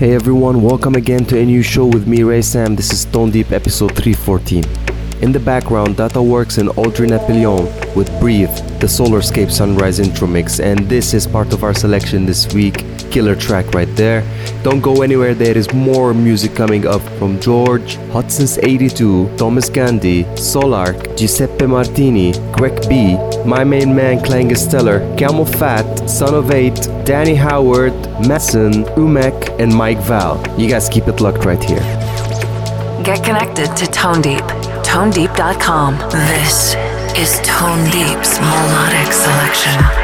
Hey everyone, welcome again to a new show with me, Ray Sam. This is Tone Deep episode 314. In the background, Data Works and Audrey Napoleon with Breathe, the Solarscape Sunrise intro mix, and this is part of our selection this week. Killer track right there. Don't go anywhere, there is more music coming up from George, Hot Since 82, Thomas Gandey, Solark, Giuseppe Martini, Greg B, My Main Man Stellar, CamelPhat, Son of Eight, Danny Howard, Messon, Umek, and Mike Val. You guys keep it locked right here. Get connected to Tone Deep. ToneDeep.com. This is Tone Deep's melodic selection.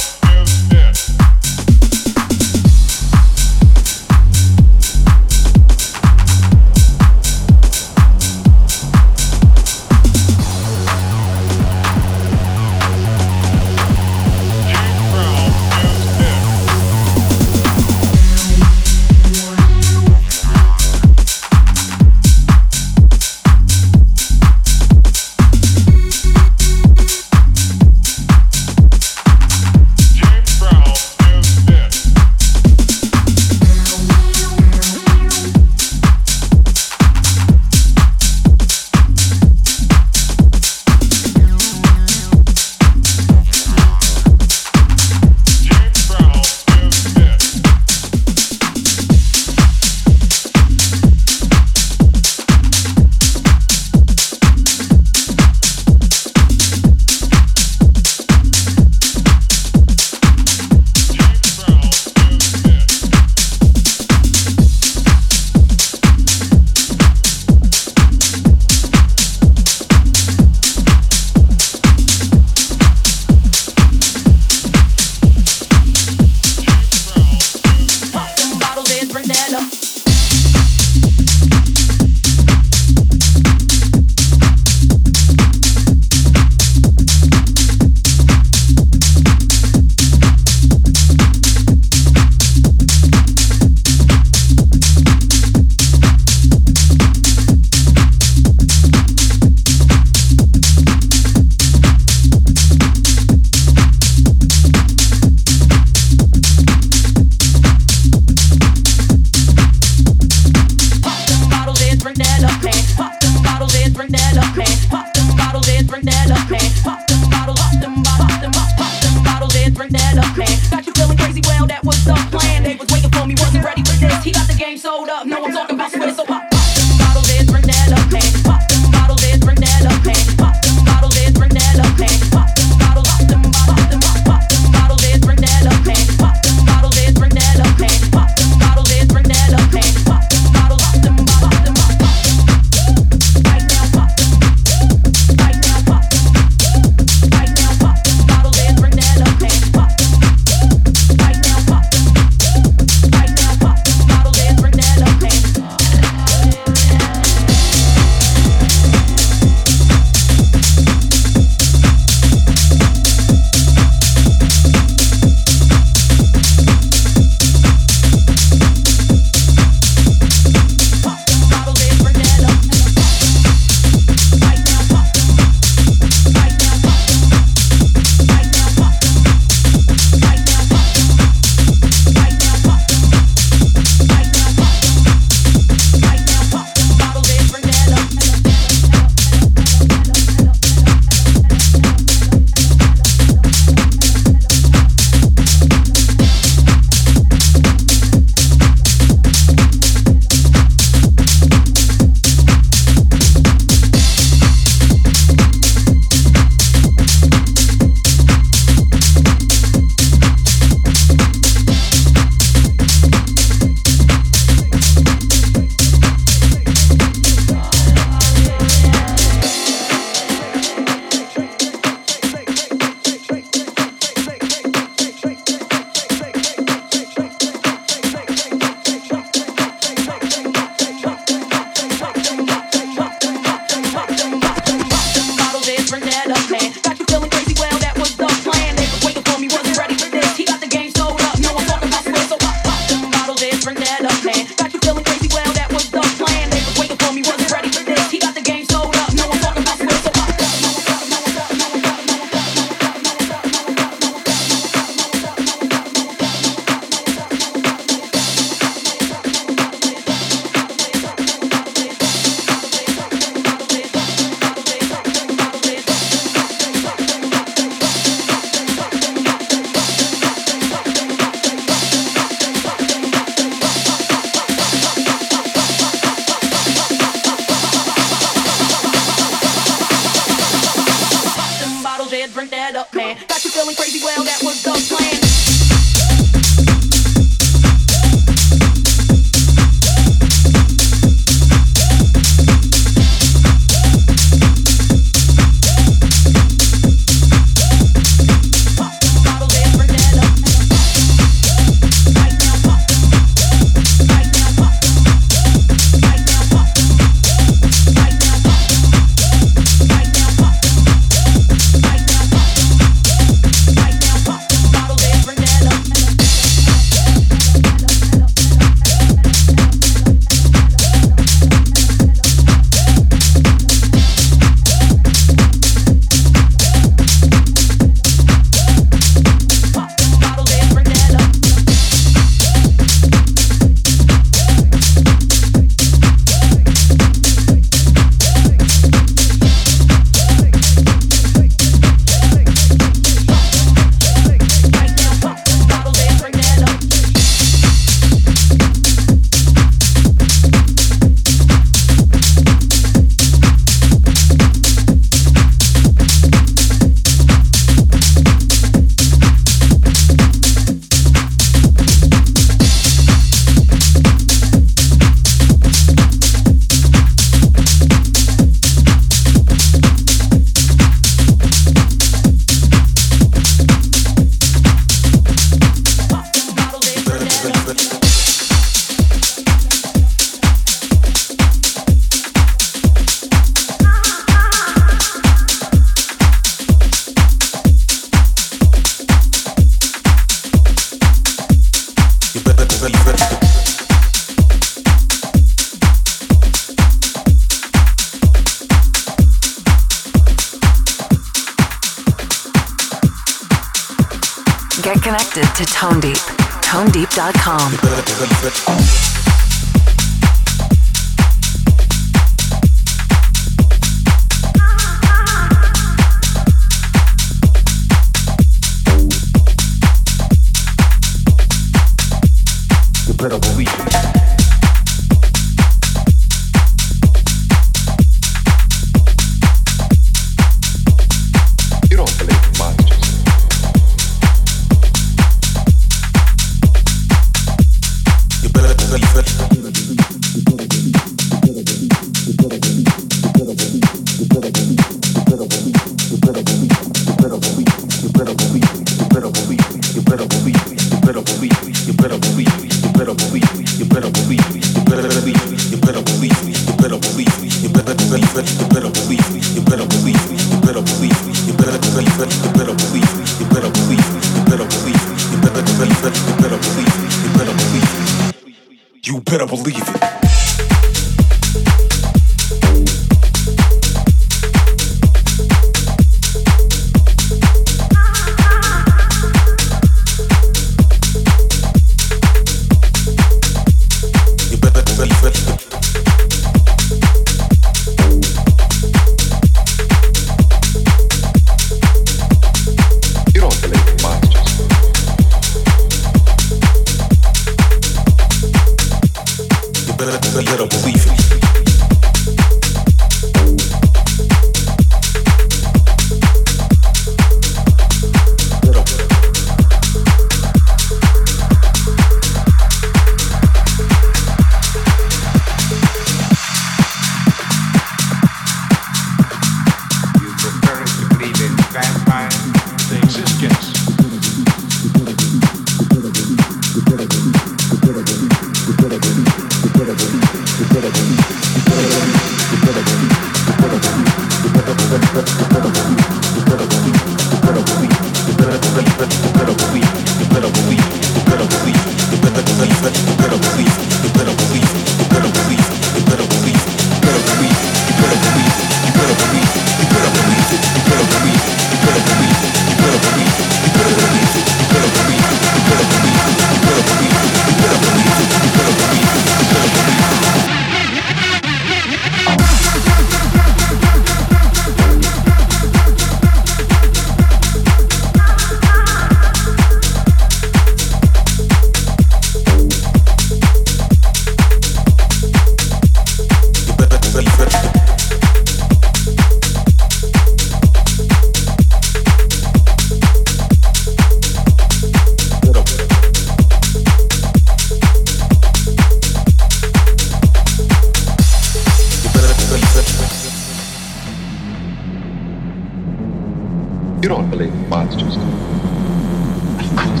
You don't believe in monsters? Of course.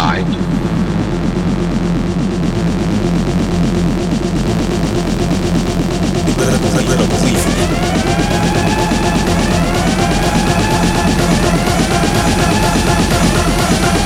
I do. You better, you better believe it. You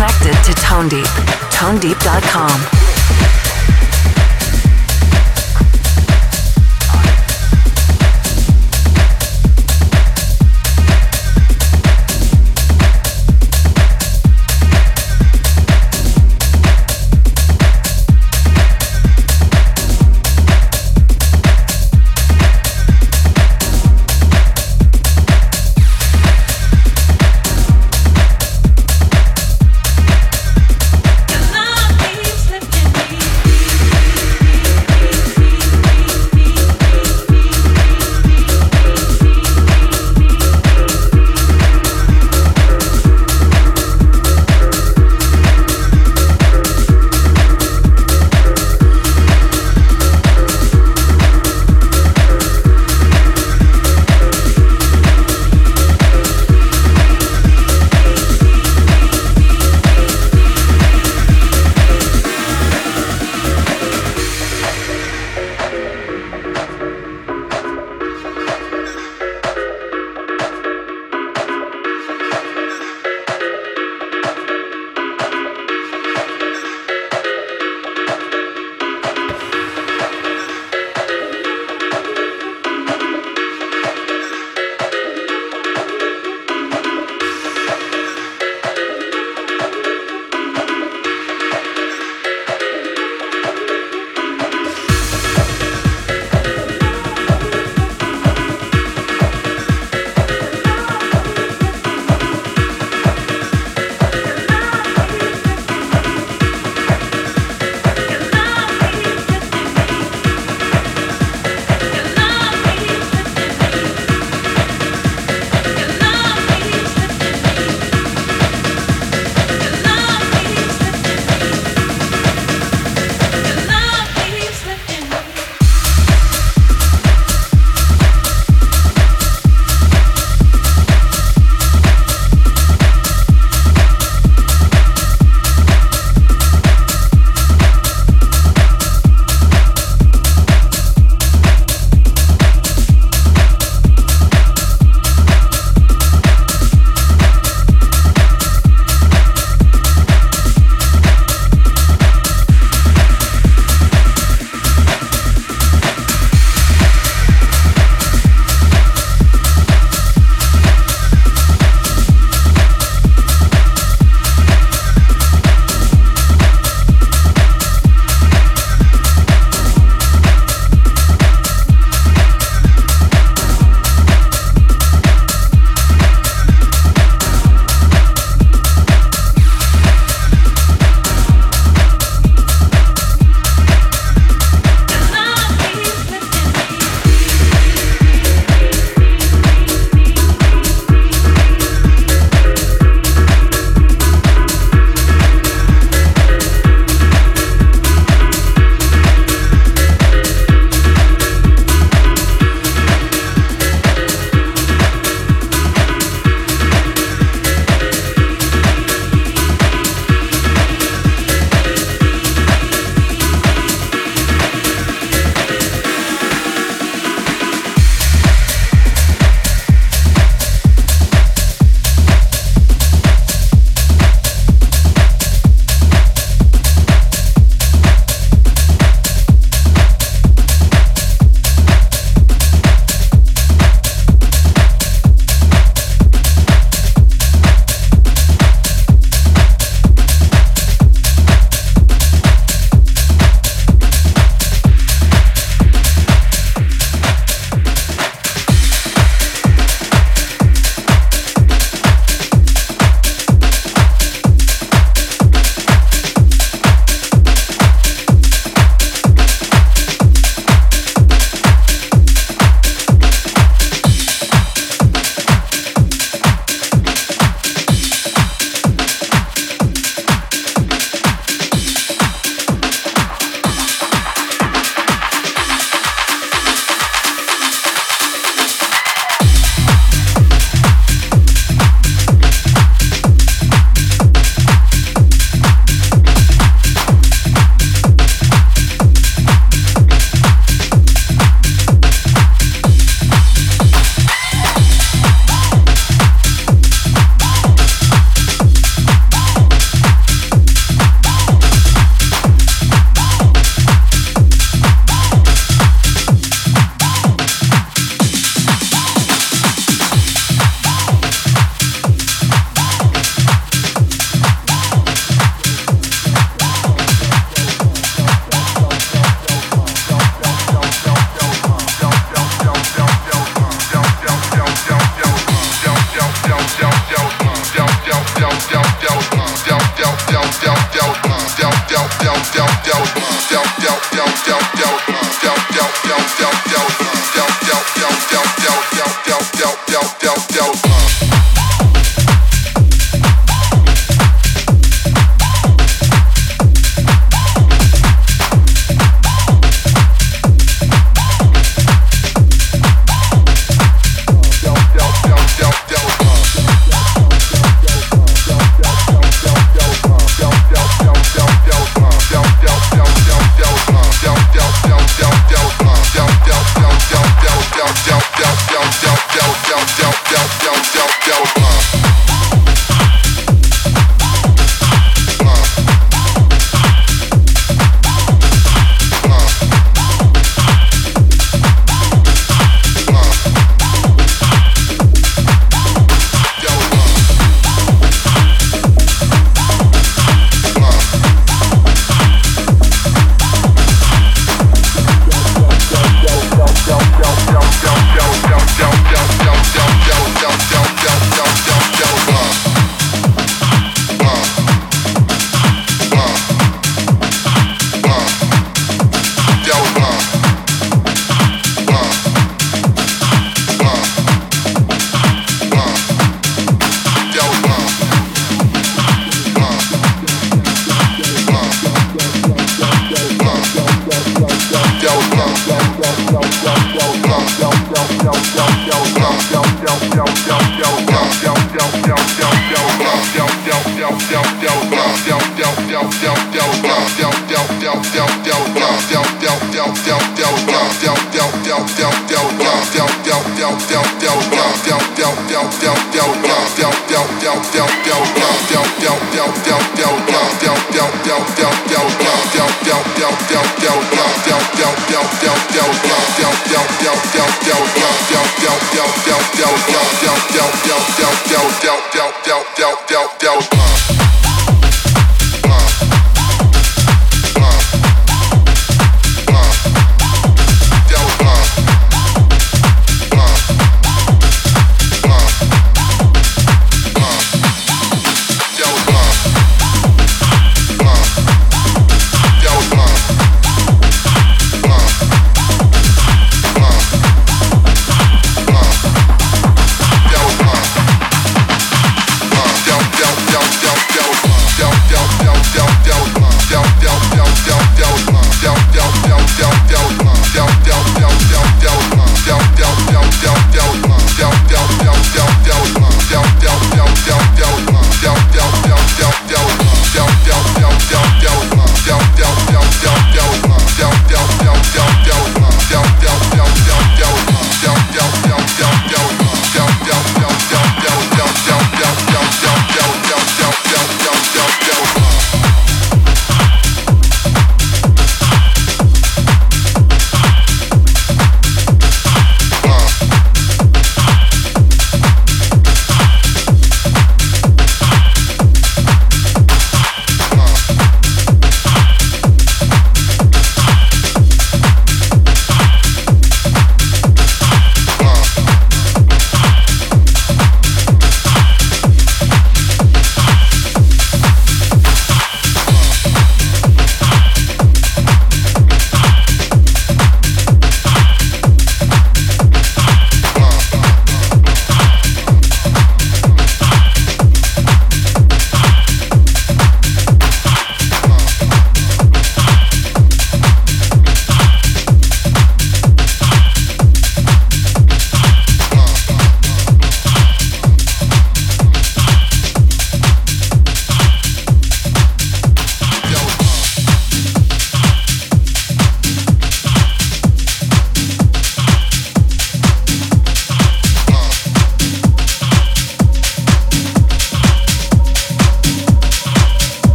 connected to Tone Deep. ToneDeep.com.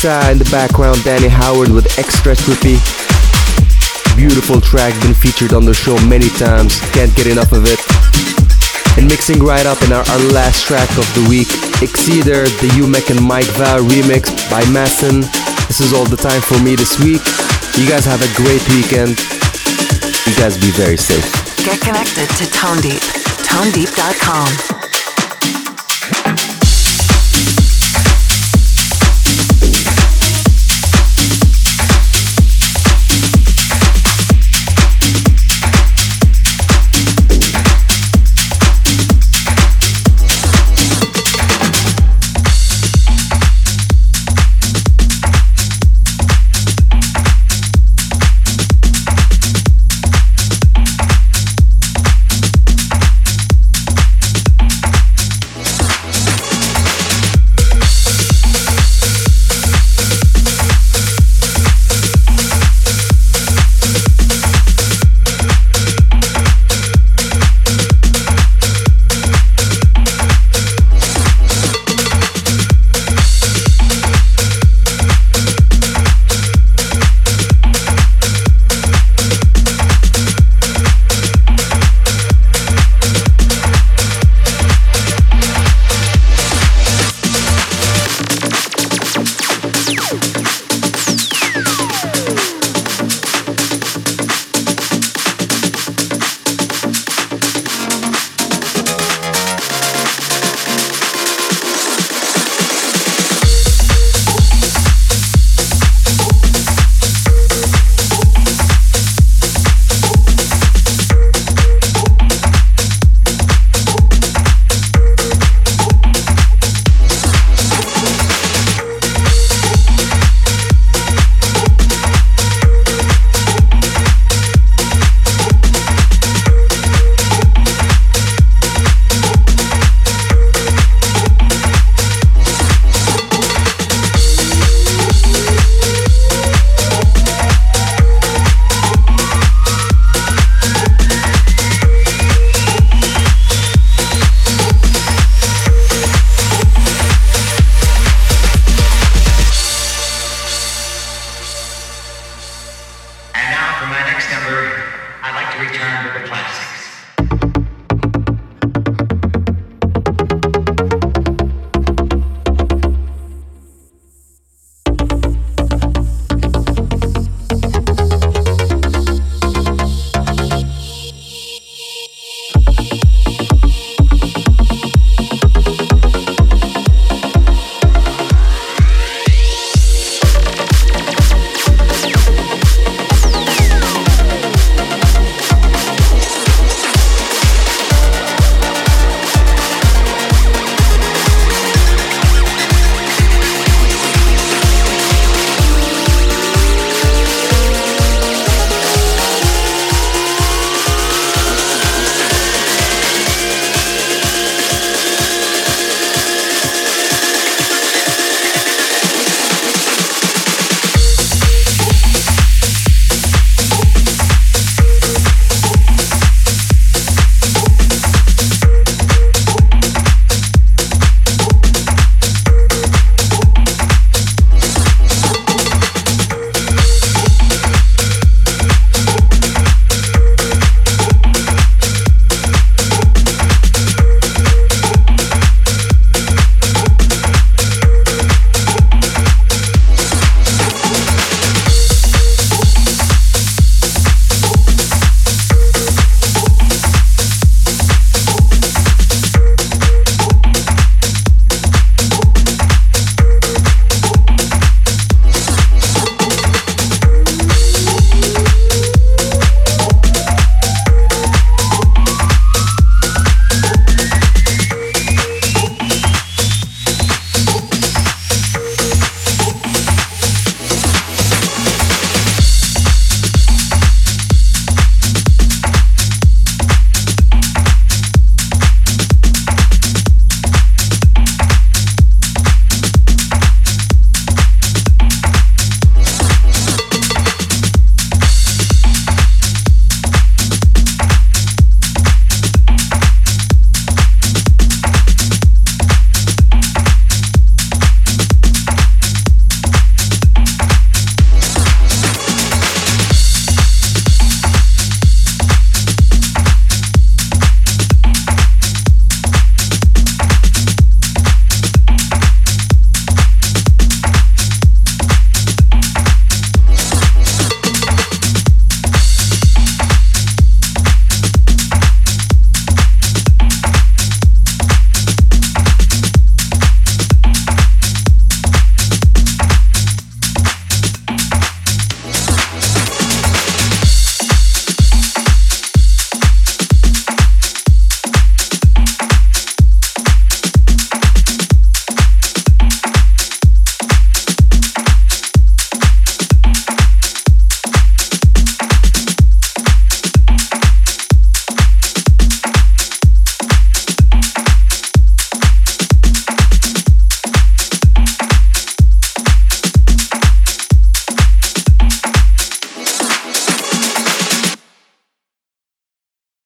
In the background, Danny Howard with Extra Trippy. Beautiful track, been featured on the show many times, can't get enough of it. And mixing right up in our, our last track of the week, Exceeder, the UMEK and Mike Vale remix by Mason. This is all the time for me this week. You guys have a great weekend. You guys be very safe. Get connected to Tone Deep. ToneDeep.com.